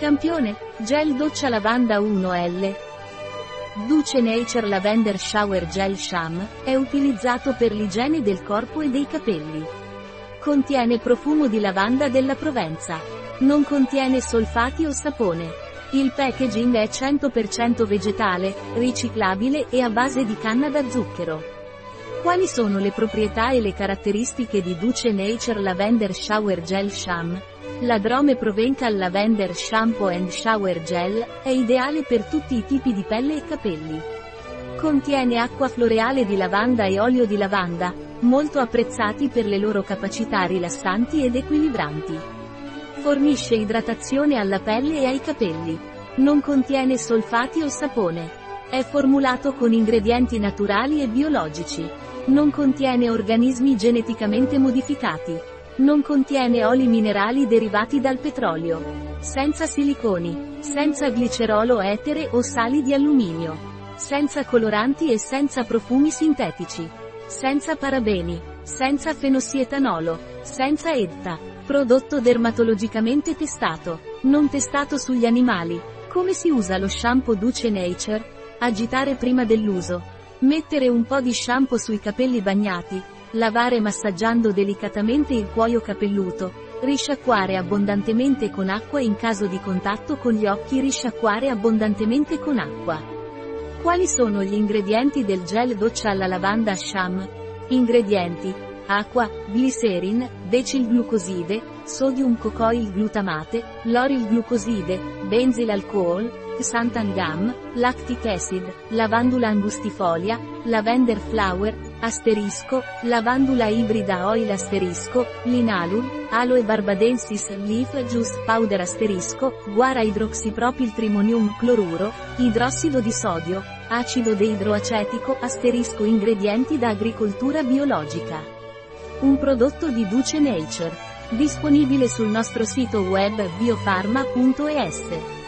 Campione, gel doccia lavanda 1L. Duce Nature Lavender Shower Gel Sham, è utilizzato per l'igiene del corpo e dei capelli. Contiene profumo di lavanda della Provenza. Non contiene solfati o sapone. Il packaging è 100% vegetale, riciclabile e a base di canna da zucchero. Quali sono le proprietà e le caratteristiche di Duce Nature Lavender Shower Gel Sham? L'Adrome Provencal Lavender Shampoo and Shower Gel è ideale per tutti i tipi di pelle e capelli. Contiene acqua floreale di lavanda e olio di lavanda, molto apprezzati per le loro capacità rilassanti ed equilibranti. Fornisce idratazione alla pelle e ai capelli. Non contiene solfati o sapone. È formulato con ingredienti naturali e biologici. Non contiene organismi geneticamente modificati. Non contiene oli minerali derivati dal petrolio. Senza siliconi. Senza glicerolo etere o sali di alluminio. Senza coloranti e senza profumi sintetici. Senza parabeni. Senza fenossietanolo. Senza EDTA. Prodotto dermatologicamente testato. Non testato sugli animali. Come si usa lo shampoo Duce Nature? Agitare prima dell'uso. Mettere un po' di shampoo sui capelli bagnati, Lavare massaggiando delicatamente il cuoio capelluto. Risciacquare abbondantemente con acqua in caso di contatto con gli occhi risciacquare abbondantemente con acqua. Quali sono gli ingredienti del gel doccia alla lavanda Sham? Ingredienti. Acqua, glicerin, decilglucoside, sodium cocoil glutamate, loril glucoside, benzil alcohol, xanthan lactic acid, lavandula angustifolia, lavender flower, asterisco, lavandula ibrida oil asterisco, linalul, aloe barbadensis leaf juice powder asterisco, guara idroxipropil trimonium cloruro, idrossido di sodio, acido deidroacetico asterisco ingredienti da agricoltura biologica. Un prodotto di Duce Nature. Disponibile sul nostro sito web biofarma.es.